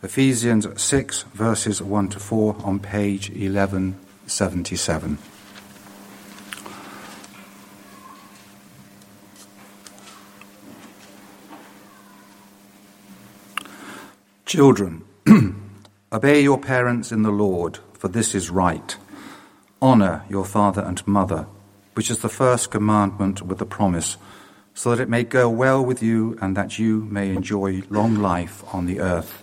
Ephesians 6, verses 1 to 4 on page 1177. Children, obey your parents in the Lord, for this is right. Honor your father and mother, which is the first commandment with the promise, so that it may go well with you and that you may enjoy long life on the earth.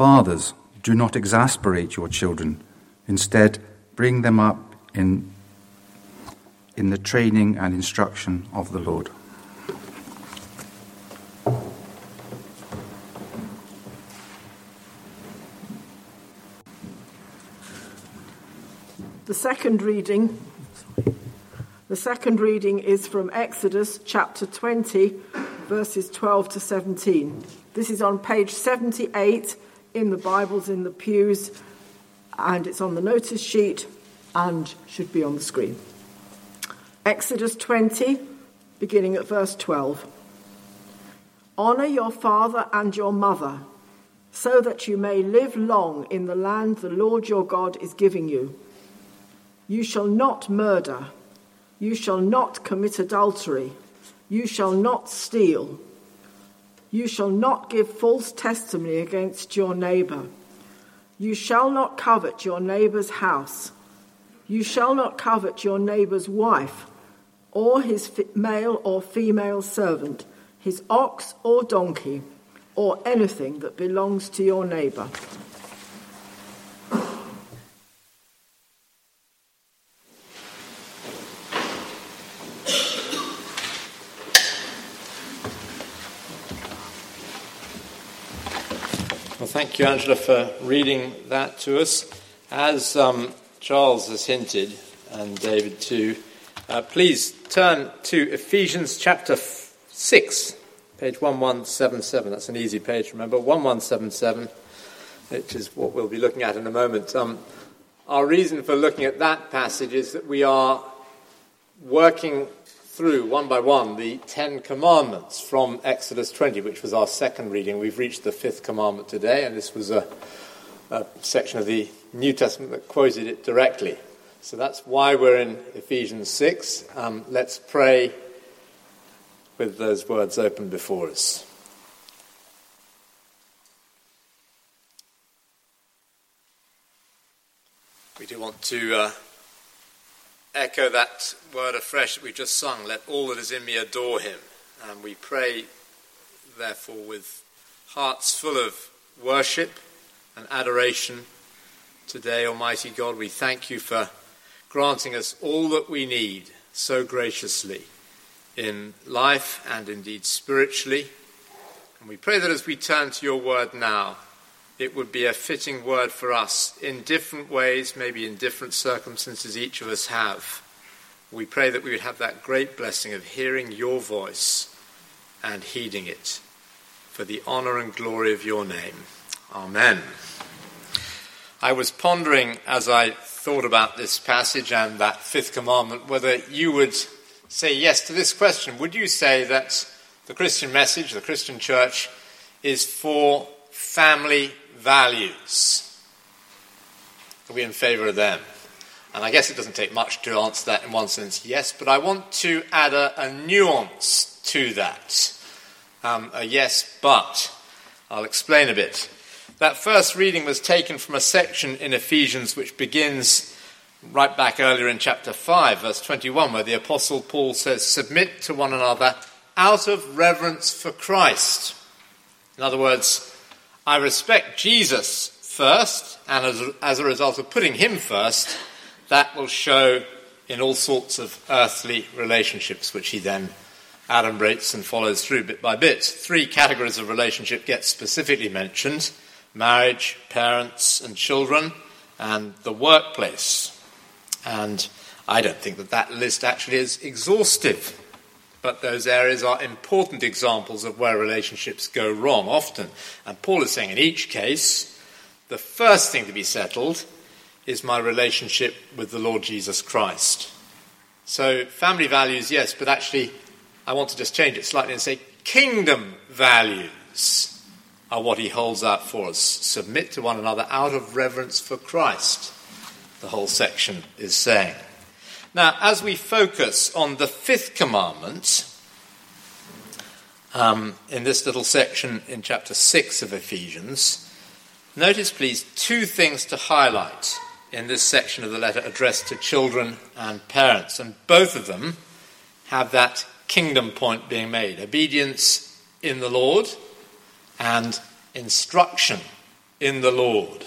Fathers, do not exasperate your children. Instead, bring them up in, in the training and instruction of the Lord. The second reading the second reading is from Exodus chapter 20 verses 12 to 17. This is on page 78 in the Bibles in the pews, and it's on the notice sheet and should be on the screen. Exodus 20, beginning at verse 12. Honour your father and your mother, so that you may live long in the land the Lord your God is giving you. You shall not murder. You shall not commit adultery. You shall not steal. You shall not give false testimony against your neighbor. You shall not covet your neighbor's house. You shall not covet your neighbor's wife, or his male or female servant, his ox or donkey, or anything that belongs to your neighbor. Thank you, Angela, for reading that to us. As um, Charles has hinted, and David too, uh, please turn to Ephesians chapter 6, page 1177. That's an easy page, remember, 1177, which is what we'll be looking at in a moment. Um, our reason for looking at that passage is that we are working through one by one the Ten Commandments from Exodus 20, which was our second reading. We've reached the fifth commandment today, and this was a, a section of the New Testament that quoted it directly. So that's why we're in Ephesians 6. Um, let's pray with those words open before us. We do want to. Uh, echo that word afresh that we just sung let all that is in me adore him. And we pray, therefore, with hearts full of worship and adoration today, Almighty God. We thank you for granting us all that we need so graciously in life and indeed spiritually. And we pray that as we turn to your word now, it would be a fitting word for us in different ways, maybe in different circumstances each of us have. We pray that we would have that great blessing of hearing your voice and heeding it for the honour and glory of your name. Amen. I was pondering as I thought about this passage and that fifth commandment whether you would say yes to this question. Would you say that the Christian message, the Christian church, is for family values? Are we in favour of them? And I guess it doesn't take much to answer that in one sense, yes, but I want to add a, a nuance to that. Um, a yes, but. I'll explain a bit. That first reading was taken from a section in Ephesians which begins right back earlier in chapter 5, verse 21, where the Apostle Paul says, Submit to one another out of reverence for Christ. In other words, I respect Jesus first, and as, as a result of putting him first, that will show in all sorts of earthly relationships, which he then adumbrates and follows through bit by bit. Three categories of relationship get specifically mentioned marriage, parents, and children, and the workplace. And I don't think that that list actually is exhaustive but those areas are important examples of where relationships go wrong often. And Paul is saying in each case, the first thing to be settled is my relationship with the Lord Jesus Christ. So, family values, yes, but actually, I want to just change it slightly and say kingdom values. are what he holds out for us. Submit to one another out of reverence for Christ, the whole section is saying. Now, as we focus on the fifth commandment, um, in this little section in chapter 6 of Ephesians, notice, please, two things to highlight in this section of the letter addressed to children and parents. And both of them have that kingdom point being made obedience in the Lord and instruction in the Lord,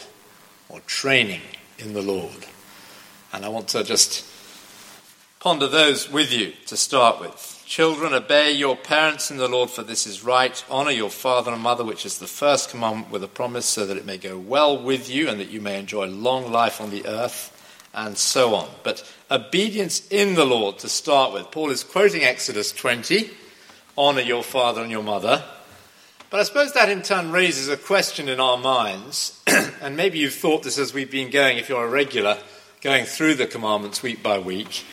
or training in the Lord. And I want to just ponder those with you to start with. Children, obey your parents in the Lord, for this is right. Honor your father and mother, which is the first commandment with a promise, so that it may go well with you and that you may enjoy long life on the earth, and so on. But obedience in the Lord to start with. Paul is quoting Exodus 20 honor your father and your mother. But I suppose that in turn raises a question in our minds, and maybe you've thought this as we've been going, if you're a regular, going through the commandments week by week.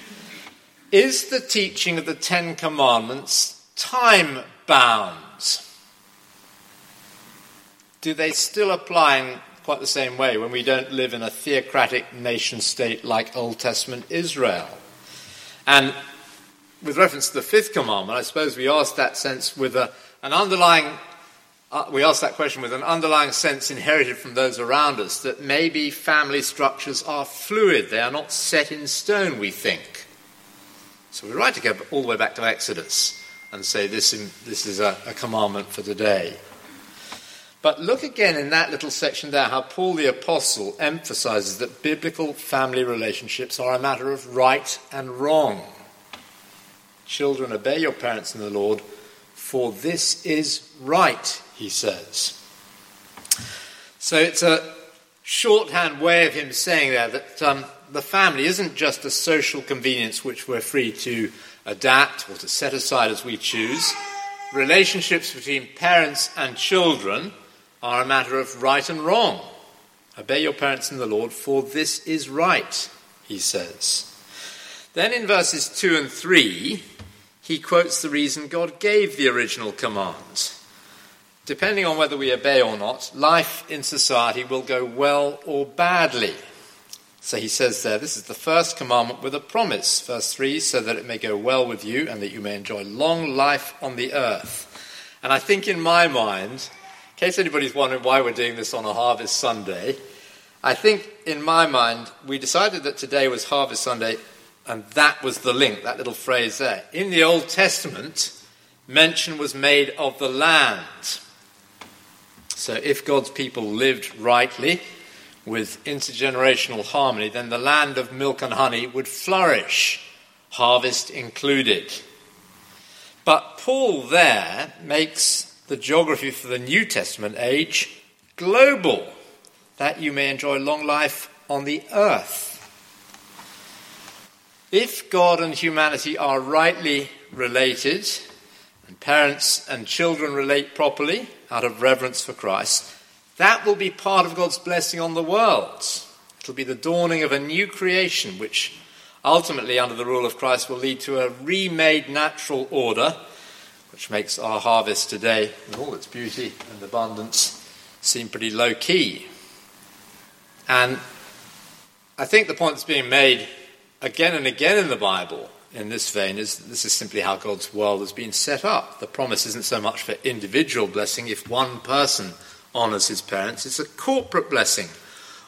Is the teaching of the Ten Commandments time bound? Do they still apply in quite the same way when we don't live in a theocratic nation state like Old Testament Israel? And with reference to the fifth commandment, I suppose we ask that sense with a, an underlying uh, we ask that question with an underlying sense inherited from those around us that maybe family structures are fluid, they are not set in stone, we think. So we're right to go all the way back to Exodus and say this, this is a, a commandment for today. But look again in that little section there how Paul the Apostle emphasizes that biblical family relationships are a matter of right and wrong. Children, obey your parents in the Lord, for this is right he says. So it's a shorthand way of him saying there that um, the family isn't just a social convenience which we're free to adapt or to set aside as we choose. Relationships between parents and children are a matter of right and wrong. Obey your parents in the Lord, for this is right, he says. Then in verses 2 and 3, he quotes the reason God gave the original command depending on whether we obey or not, life in society will go well or badly. So he says there, this is the first commandment with a promise. Verse 3 so that it may go well with you and that you may enjoy long life on the earth. And I think in my mind, in case anybody's wondering why we're doing this on a Harvest Sunday, I think in my mind we decided that today was Harvest Sunday and that was the link, that little phrase there. In the Old Testament, mention was made of the land. So, if God's people lived rightly with intergenerational harmony, then the land of milk and honey would flourish, harvest included. But Paul there makes the geography for the New Testament age global, that you may enjoy long life on the earth. If God and humanity are rightly related, and parents and children relate properly, out of reverence for Christ, that will be part of God's blessing on the world. It'll be the dawning of a new creation, which ultimately, under the rule of Christ, will lead to a remade natural order, which makes our harvest today, with all its beauty and abundance, seem pretty low key. And I think the point that's being made again and again in the Bible in this vein is this is simply how God's world has been set up. The promise isn't so much for individual blessing if one person honours his parents, it's a corporate blessing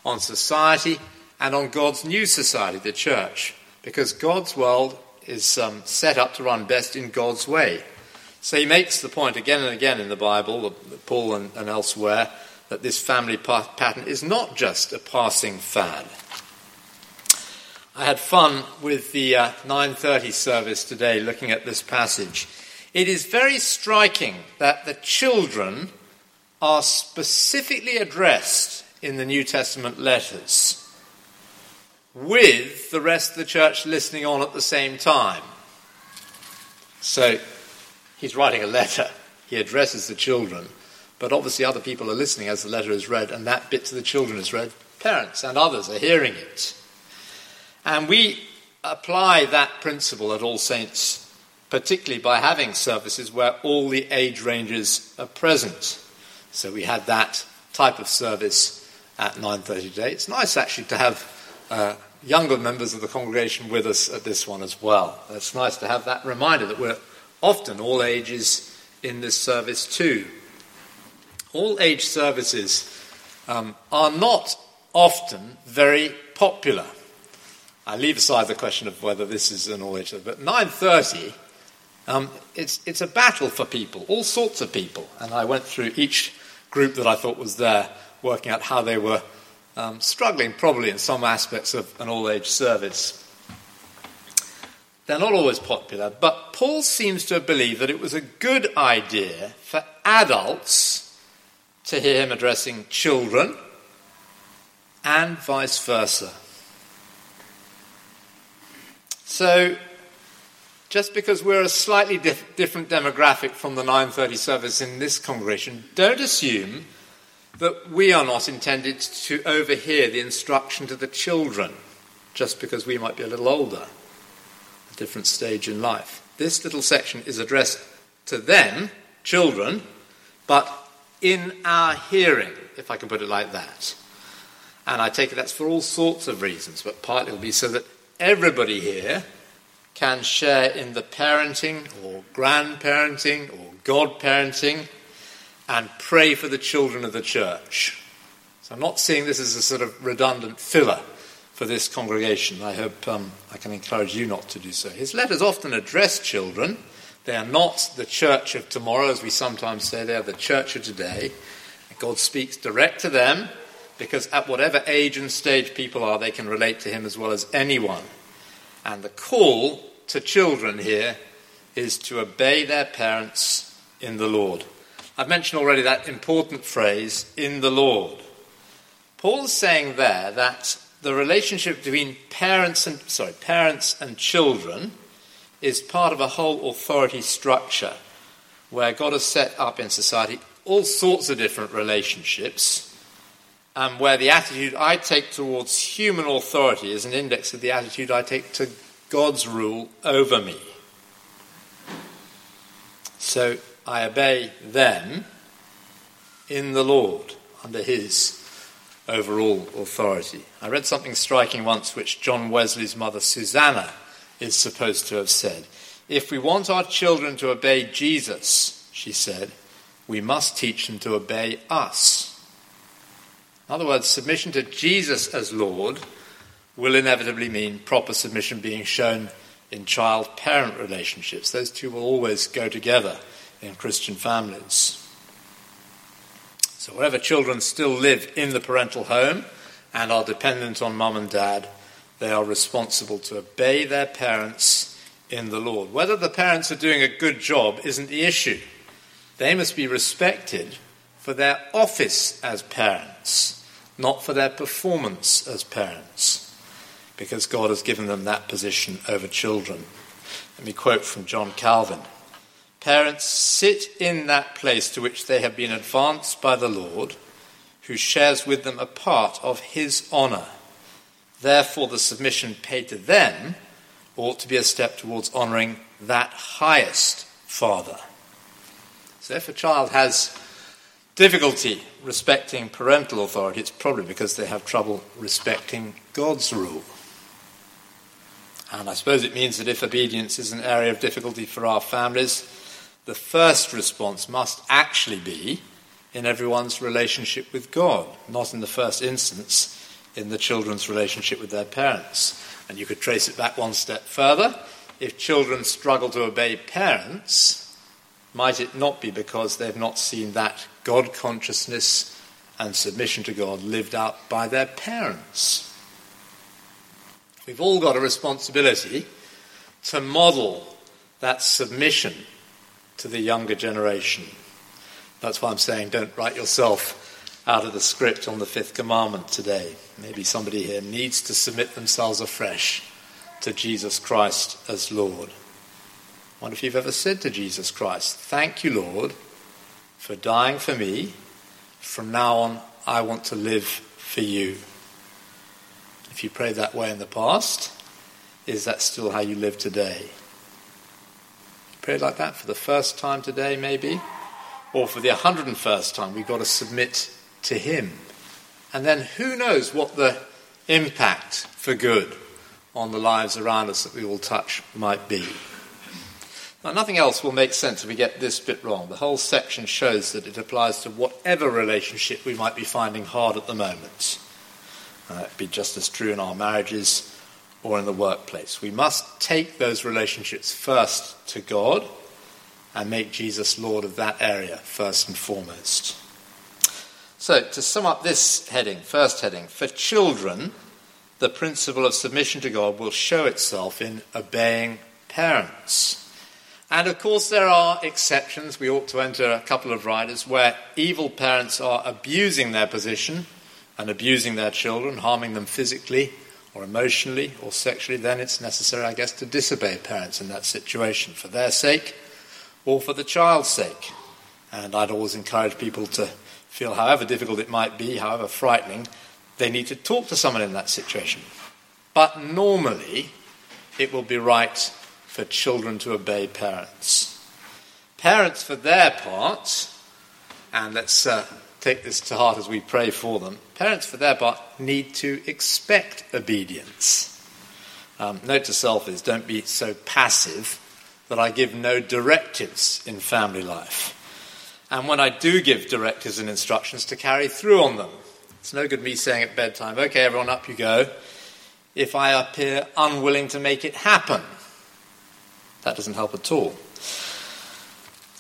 on society and on God's new society, the church, because God's world is um, set up to run best in God's way. So he makes the point again and again in the Bible, Paul and, and elsewhere, that this family pattern is not just a passing fad. I had fun with the uh, 9:30 service today looking at this passage. It is very striking that the children are specifically addressed in the New Testament letters with the rest of the church listening on at the same time. So he's writing a letter. He addresses the children, but obviously other people are listening as the letter is read, and that bit to the children is read. Parents and others are hearing it. And we apply that principle at All Saints, particularly by having services where all the age ranges are present. So we had that type of service at 9.30 today. It's nice actually to have uh, younger members of the congregation with us at this one as well. It's nice to have that reminder that we're often all ages in this service too. All age services um, are not often very popular. I leave aside the question of whether this is an all age but 9.30, um, it's, it's a battle for people, all sorts of people. And I went through each group that I thought was there, working out how they were um, struggling probably in some aspects of an all age service. They're not always popular, but Paul seems to have believed that it was a good idea for adults to hear him addressing children and vice versa. So, just because we're a slightly dif- different demographic from the 930 service in this congregation, don't assume that we are not intended to overhear the instruction to the children just because we might be a little older, a different stage in life. This little section is addressed to them, children, but in our hearing, if I can put it like that. And I take it that's for all sorts of reasons, but partly it'll be so that everybody here can share in the parenting or grandparenting or godparenting and pray for the children of the church. So I'm not seeing this as a sort of redundant filler for this congregation. I hope um, I can encourage you not to do so. His letters often address children. They are not the church of tomorrow, as we sometimes say, they are the church of today. God speaks direct to them because at whatever age and stage people are, they can relate to Him as well as anyone. And the call to children here is to obey their parents in the Lord. I've mentioned already that important phrase, in the Lord. Paul's saying there that the relationship between parents and sorry, parents and children is part of a whole authority structure where God has set up in society all sorts of different relationships and where the attitude I take towards human authority is an index of the attitude I take to God's rule over me. So I obey them in the Lord under his overall authority. I read something striking once which John Wesley's mother Susanna is supposed to have said. If we want our children to obey Jesus, she said, we must teach them to obey us. In other words, submission to Jesus as Lord will inevitably mean proper submission being shown in child parent relationships. Those two will always go together in Christian families. So, wherever children still live in the parental home and are dependent on mum and dad, they are responsible to obey their parents in the Lord. Whether the parents are doing a good job isn't the issue. They must be respected for their office as parents, not for their performance as parents, because God has given them that position over children. Let me quote from John Calvin. Parents sit in that place to which they have been advanced by the Lord, who shares with them a part of his honour. Therefore, the submission paid to them ought to be a step towards honouring that highest Father. So, if a child has difficulty respecting parental authority, it's probably because they have trouble respecting God's rule. And I suppose it means that if obedience is an area of difficulty for our families, the first response must actually be in everyone's relationship with God, not in the first instance in the children's relationship with their parents. And you could trace it back one step further. If children struggle to obey parents, might it not be because they've not seen that God consciousness and submission to God lived out by their parents? We've all got a responsibility to model that submission to the younger generation. That's why I'm saying don't write yourself out of the script on the fifth commandment today. Maybe somebody here needs to submit themselves afresh to Jesus Christ as Lord. I wonder if you've ever said to Jesus Christ, Thank you, Lord, for dying for me. From now on, I want to live for you. If you prayed that way in the past, is that still how you live today? Pray like that for the first time today, maybe? or for the 101st time, we've got to submit to Him. And then who knows what the impact for good on the lives around us that we will touch might be. Now, nothing else will make sense if we get this bit wrong. The whole section shows that it applies to whatever relationship we might be finding hard at the moment. Uh, it'd be just as true in our marriages or in the workplace. We must take those relationships first to God and make Jesus Lord of that area first and foremost. So, to sum up this heading, first heading, for children, the principle of submission to God will show itself in obeying parents. And of course, there are exceptions. We ought to enter a couple of riders where evil parents are abusing their position and abusing their children, harming them physically or emotionally or sexually. Then it's necessary, I guess, to disobey parents in that situation for their sake or for the child's sake. And I'd always encourage people to feel, however difficult it might be, however frightening, they need to talk to someone in that situation. But normally, it will be right for children to obey parents. Parents, for their part, and let's uh, take this to heart as we pray for them, parents, for their part, need to expect obedience. Um, note to self is don't be so passive that I give no directives in family life. And when I do give directives and instructions, to carry through on them. It's no good me saying at bedtime, okay, everyone, up you go, if I appear unwilling to make it happen. That doesn't help at all.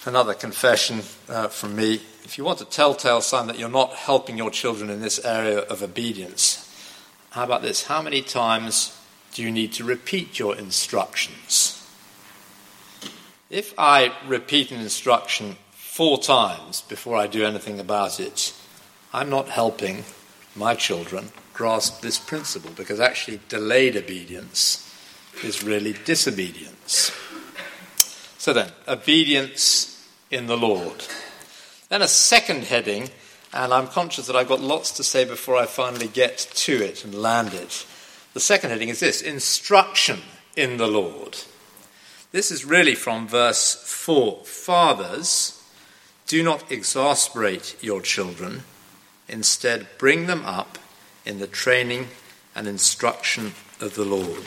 Another confession uh, from me. If you want a telltale sign that you're not helping your children in this area of obedience, how about this? How many times do you need to repeat your instructions? If I repeat an instruction four times before I do anything about it, I'm not helping my children grasp this principle because actually delayed obedience is really disobedience. So then, obedience in the Lord. Then a second heading, and I'm conscious that I've got lots to say before I finally get to it and land it. The second heading is this instruction in the Lord. This is really from verse 4. Fathers, do not exasperate your children, instead, bring them up in the training and instruction of the Lord.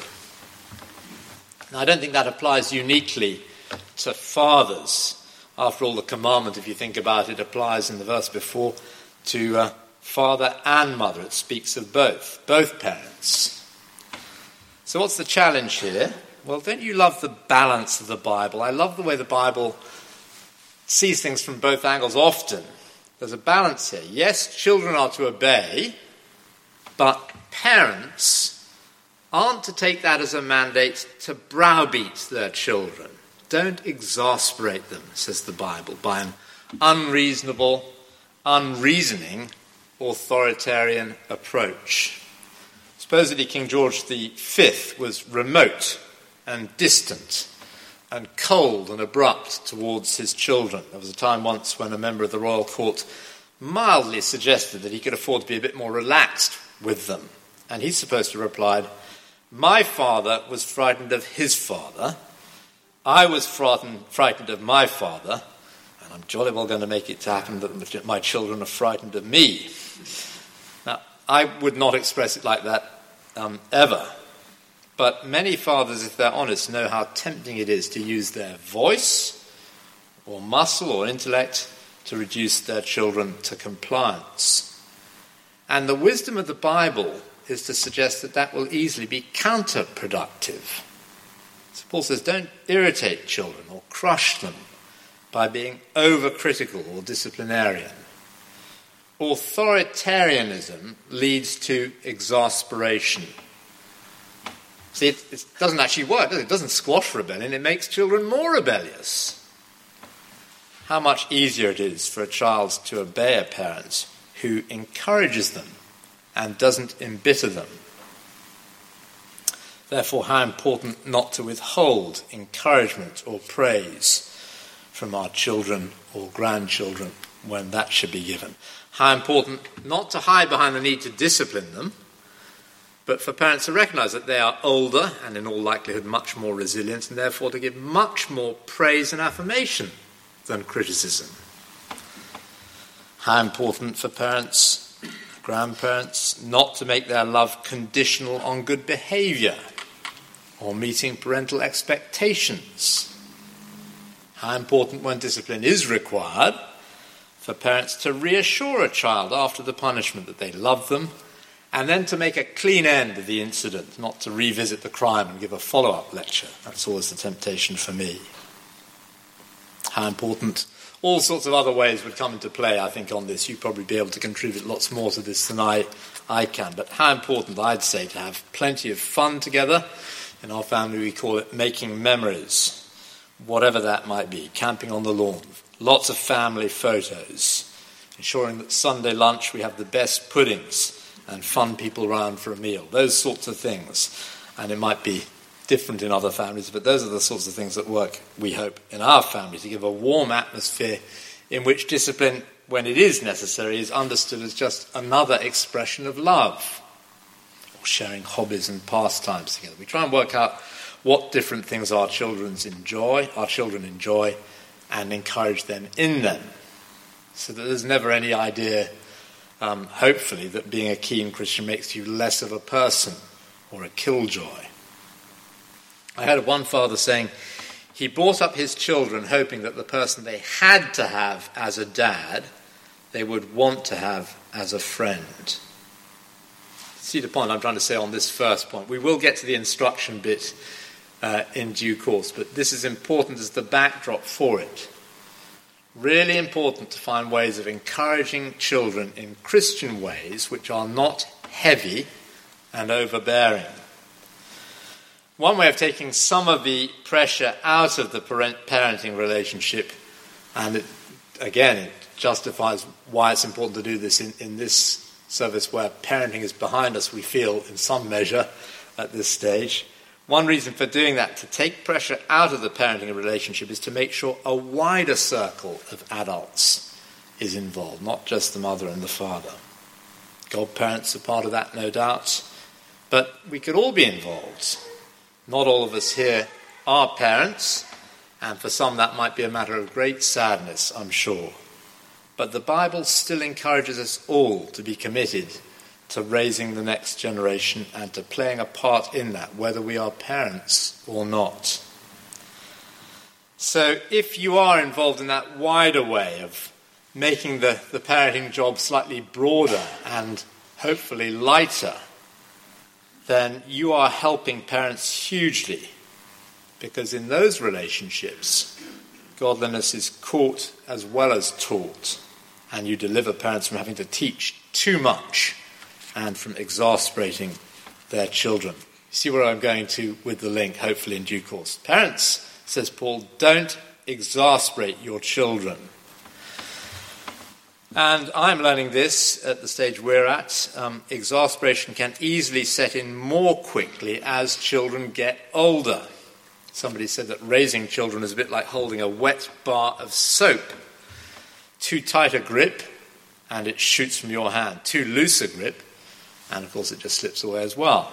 Now, I don't think that applies uniquely to fathers. After all, the commandment, if you think about it, applies in the verse before to uh, father and mother. It speaks of both, both parents. So, what's the challenge here? Well, don't you love the balance of the Bible? I love the way the Bible sees things from both angles often. There's a balance here. Yes, children are to obey, but parents aren't to take that as a mandate to browbeat their children. Don't exasperate them, says the Bible, by an unreasonable, unreasoning, authoritarian approach. Supposedly, King George V was remote and distant and cold and abrupt towards his children. There was a time once when a member of the royal court mildly suggested that he could afford to be a bit more relaxed with them. And he's supposed to have replied, My father was frightened of his father. I was frightened, of my father. And I'm jolly well going to make it happen that my children are frightened of me. Now, I would not express it like that um, ever. But many fathers, if they're honest, know how tempting it is to use their voice or muscle or intellect to reduce their children to compliance. And the wisdom of the Bible is to suggest that that will easily be counterproductive. So Paul says, don't irritate children or crush them by being overcritical or disciplinarian. Authoritarianism leads to exasperation See, it, it doesn't actually work, does it? It doesn't squash rebellion, it makes children more rebellious. How much easier it is for a child to obey a parent who encourages them and doesn't embitter them. Therefore, how important not to withhold encouragement or praise from our children or grandchildren when that should be given. How important not to hide behind the need to discipline them but for parents to recognize that they are older and, in all likelihood, much more resilient, and therefore to give much more praise and affirmation than criticism. How important for parents, grandparents, not to make their love conditional on good behavior or meeting parental expectations. How important when discipline is required for parents to reassure a child after the punishment that they love them and then to make a clean end of the incident, not to revisit the crime and give a follow up lecture. That's always the temptation for me. How important all sorts of other ways would come into play, I think, on this. You'd probably be able to contribute lots more to this than I, I can. But how important, I'd say, to have plenty of fun together. In our family, we call it making memories, whatever that might be, camping on the lawn, lots of family photos, ensuring that Sunday lunch we have the best puddings and fun people round for a meal, those sorts of things. And it might be different in other families, but those are the sorts of things that work, we hope, in our family to give a warm atmosphere in which discipline, when it is necessary, is understood as just another expression of love sharing hobbies and pastimes together. We try and work out what different things our children enjoy, our children enjoy, and encourage them in them. So that there's never any idea, um, hopefully, that being a keen Christian makes you less of a person or a killjoy. I heard one father saying he brought up his children hoping that the person they had to have as a dad, they would want to have as a friend. See the point I'm trying to say on this first point. We will get to the instruction bit uh, in due course, but this is important as the backdrop for it. Really important to find ways of encouraging children in Christian ways which are not heavy and overbearing. One way of taking some of the pressure out of the parent, parenting relationship, and it, again, it justifies why it's important to do this in, in this service where parenting is behind us, we feel, in some measure at this stage. One reason for doing that, to take pressure out of the parenting relationship, is to make sure a wider circle of adults is involved, not just the mother and the father. Godparents are part of that, no doubt, but we could all be involved. Not all of us here are parents, and for some that might be a matter of great sadness, I'm sure. But the Bible still encourages us all to be committed to raising the next generation and to playing a part in that, whether we are parents or not. So, if you are involved in that wider way of making the, the parenting job slightly broader and hopefully lighter, then you are helping parents hugely. Because in those relationships, godliness is caught as well as taught, and you deliver parents from having to teach too much and from exasperating their children. See where I'm going to with the link, hopefully in due course. Parents, says Paul, don't exasperate your children. And I'm learning this at the stage we're at. Um, exasperation can easily set in more quickly as children get older. Somebody said that raising children is a bit like holding a wet bar of soap. Too tight a grip, and it shoots from your hand. Too loose a grip, and of course it just slips away as well.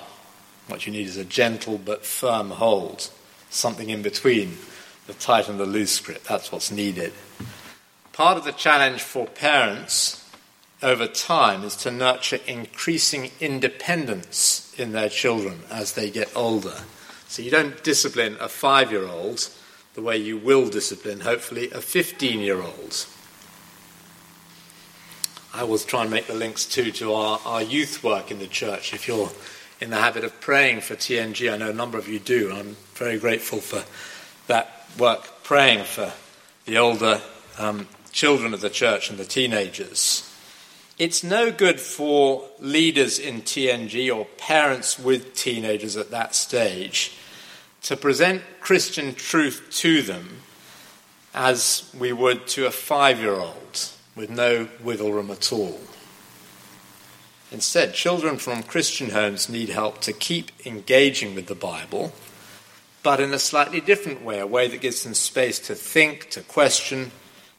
What you need is a gentle but firm hold, something in between the tight and the loose grip. That's what's needed. Part of the challenge for parents over time is to nurture increasing independence in their children as they get older. So you don't discipline a five year old the way you will discipline, hopefully, a 15 year old. I always try and make the links too to our, our youth work in the church. If you're in the habit of praying for TNG, I know a number of you do. I'm very grateful for that work, praying for the older um, children of the church and the teenagers. It's no good for leaders in TNG or parents with teenagers at that stage to present Christian truth to them as we would to a five year old with no wiggle room at all. Instead, children from Christian homes need help to keep engaging with the Bible, but in a slightly different way, a way that gives them space to think, to question,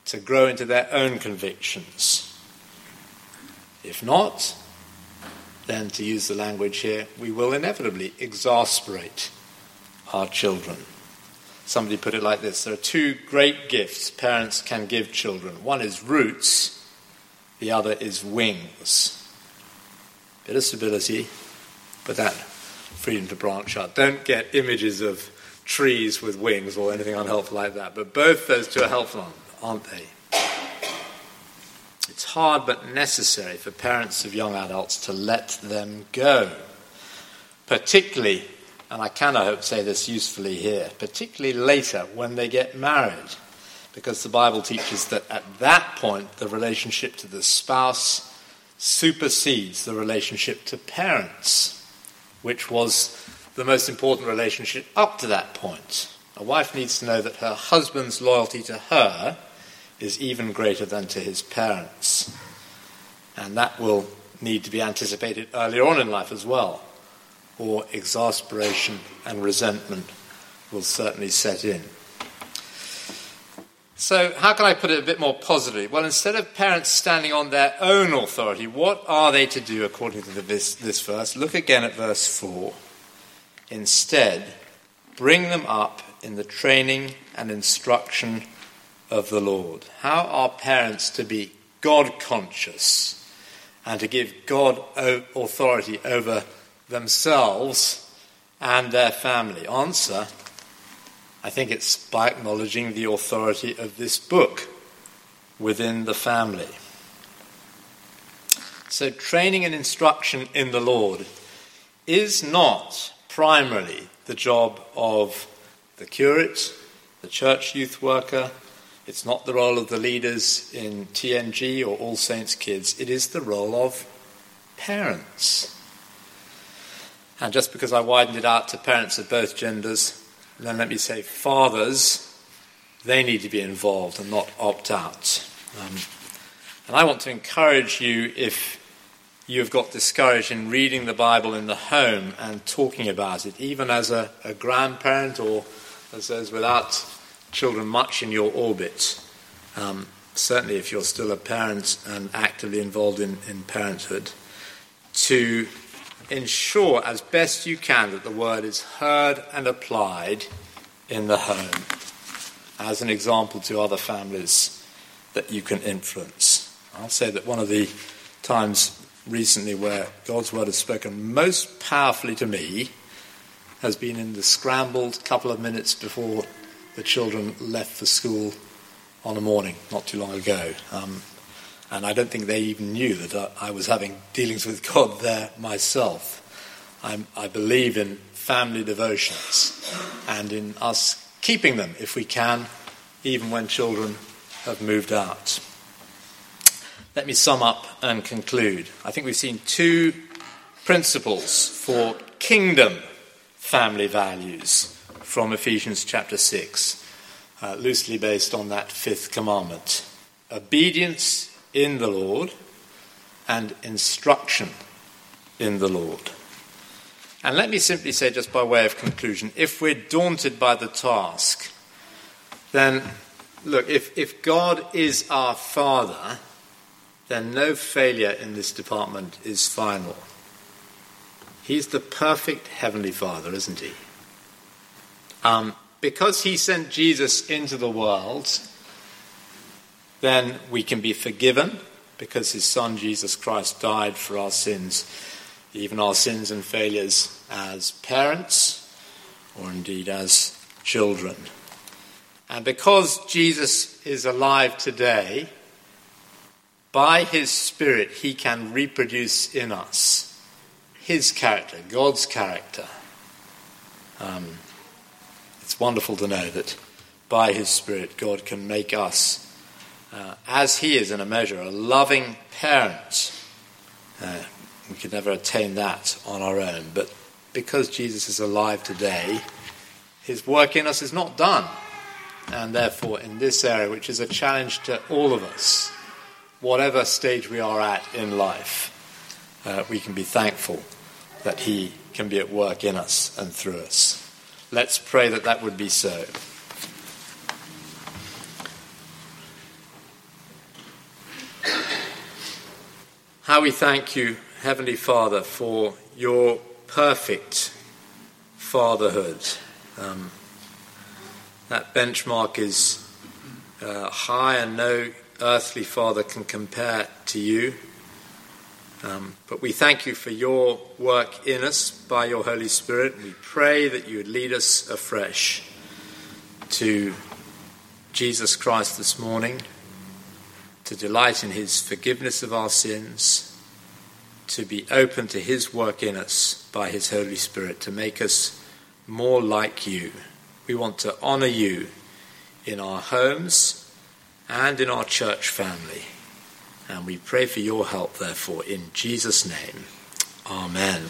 to grow into their own convictions. If not, then to use the language here, we will inevitably exasperate our children. Somebody put it like this there are two great gifts parents can give children one is roots, the other is wings. Bit of stability, but that freedom to branch out. Don't get images of trees with wings or anything unhelpful like that, but both those two are helpful, aren't they? It's hard but necessary for parents of young adults to let them go, particularly, and I can, I hope, say this usefully here, particularly later when they get married, because the Bible teaches that at that point the relationship to the spouse supersedes the relationship to parents, which was the most important relationship up to that point. A wife needs to know that her husband's loyalty to her is even greater than to his parents. And that will need to be anticipated earlier on in life as well, or exasperation and resentment will certainly set in. So, how can I put it a bit more positively? Well, instead of parents standing on their own authority, what are they to do according to this, this verse? Look again at verse 4. Instead, bring them up in the training and instruction of the Lord. How are parents to be God conscious and to give God authority over themselves and their family? Answer I think it's by acknowledging the authority of this book within the family. So, training and instruction in the Lord is not primarily the job of the curate, the church youth worker, it's not the role of the leaders in TNG or All Saints Kids, it is the role of parents. And just because I widened it out to parents of both genders, then let me say fathers, they need to be involved and not opt out. Um, and I want to encourage you if you have got discouraged in reading the Bible in the home and talking about it, even as a, a grandparent or as those without children much in your orbit. Um, certainly, if you're still a parent and actively involved in, in parenthood, to ensure as best you can that the word is heard and applied in the home as an example to other families that you can influence. I'll say that one of the times recently where God's word has spoken most powerfully to me has been in the scrambled couple of minutes before the children left for school on a morning not too long ago. Um, and I don't think they even knew that I was having dealings with God there myself. I'm, i believe in family devotions and in us keeping them if we can, even when children have moved out. Let me sum up and conclude. I think we've seen two principles for kingdom family values from Ephesians chapter 6, uh, loosely based on that fifth commandment obedience in the Lord and instruction in the Lord. And let me simply say, just by way of conclusion, if we're daunted by the task, then look, if, if God is our Father, then no failure in this department is final. He's the perfect Heavenly Father, isn't he? Um, because he sent Jesus into the world, then we can be forgiven because his son Jesus Christ died for our sins, even our sins and failures as parents or indeed as children. And because Jesus is alive today, by his Spirit, he can reproduce in us his character, God's character. Um, it's wonderful to know that by His Spirit, God can make us, uh, as He is in a measure, a loving parent. Uh, we could never attain that on our own, but because Jesus is alive today, His work in us is not done. And therefore, in this area, which is a challenge to all of us, whatever stage we are at in life, uh, we can be thankful that He can be at work in us and through us. Let's pray that that would be so. How we thank you, Heavenly Father, for your perfect fatherhood. Um, that benchmark is uh, high and no earthly father can compare to you. Um, but we thank you for your work in us by your Holy Spirit. We pray that you would lead us afresh to Jesus Christ this morning, to delight in his forgiveness of our sins, to be open to his work in us by his Holy Spirit, to make us more like you. We want to honor you in our homes and in our church family. And we pray for your help, therefore, in Jesus' name. Amen.